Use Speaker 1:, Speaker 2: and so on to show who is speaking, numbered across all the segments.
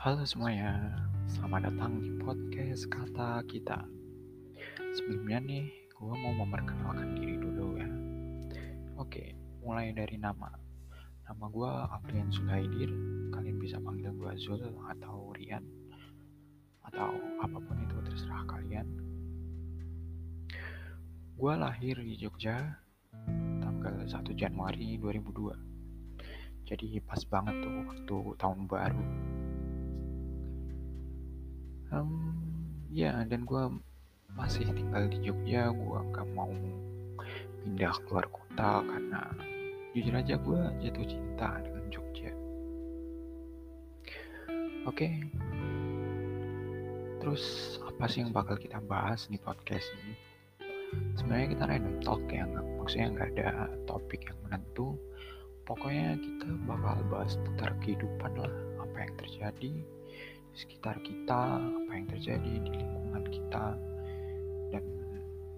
Speaker 1: Halo semuanya, selamat datang di podcast Kata Kita. Sebelumnya nih, gue mau memperkenalkan diri dulu ya. Oke, mulai dari nama. Nama gue Afrian Sulaidir, kalian bisa panggil gue Zul atau Rian, atau apa pun itu terserah kalian. Gue lahir di Jogja tanggal 1 Januari 2002. Jadi pas banget tuh waktu tahun baru um, ya dan gue masih tinggal di Jogja. Gue nggak mau pindah keluar kota karena jujur aja gue jatuh cinta dengan Jogja. Oke. Okay. terus apa sih yang bakal kita bahas di podcast ini? Sebenarnya kita random talk ya maksudnya nggak ada topik yang menentu. Pokoknya kita bakal bahas seputar kehidupan lah apa yang terjadi di sekitar kita, apa yang terjadi di lingkungan kita, dan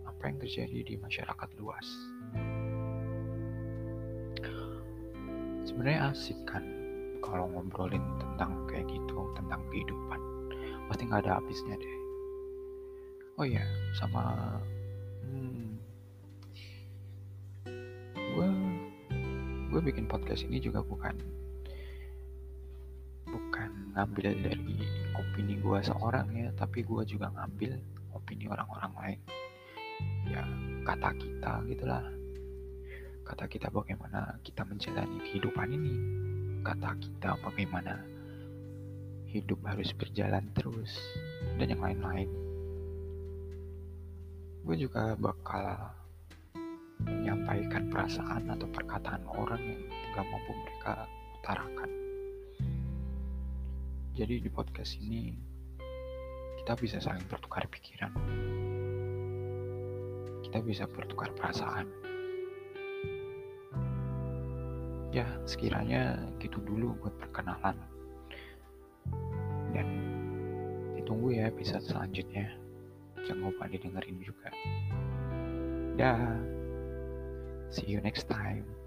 Speaker 1: apa yang terjadi di masyarakat luas. Sebenarnya asik kan kalau ngobrolin tentang kayak gitu, tentang kehidupan. Pasti nggak ada habisnya deh. Oh iya, sama hmm, gue gue bikin podcast ini juga bukan ngambil dari opini gue seorang ya tapi gue juga ngambil opini orang-orang lain. Ya kata kita gitulah. Kata kita bagaimana kita menjalani kehidupan ini. Kata kita bagaimana hidup harus berjalan terus dan yang lain-lain. Gue juga bakal menyampaikan perasaan atau perkataan orang yang gak mampu mereka utarakan jadi di podcast ini kita bisa saling bertukar pikiran. Kita bisa bertukar perasaan. Ya, sekiranya gitu dulu buat perkenalan. Dan ditunggu ya episode selanjutnya. Jangan lupa didengerin juga. Dah. See you next time.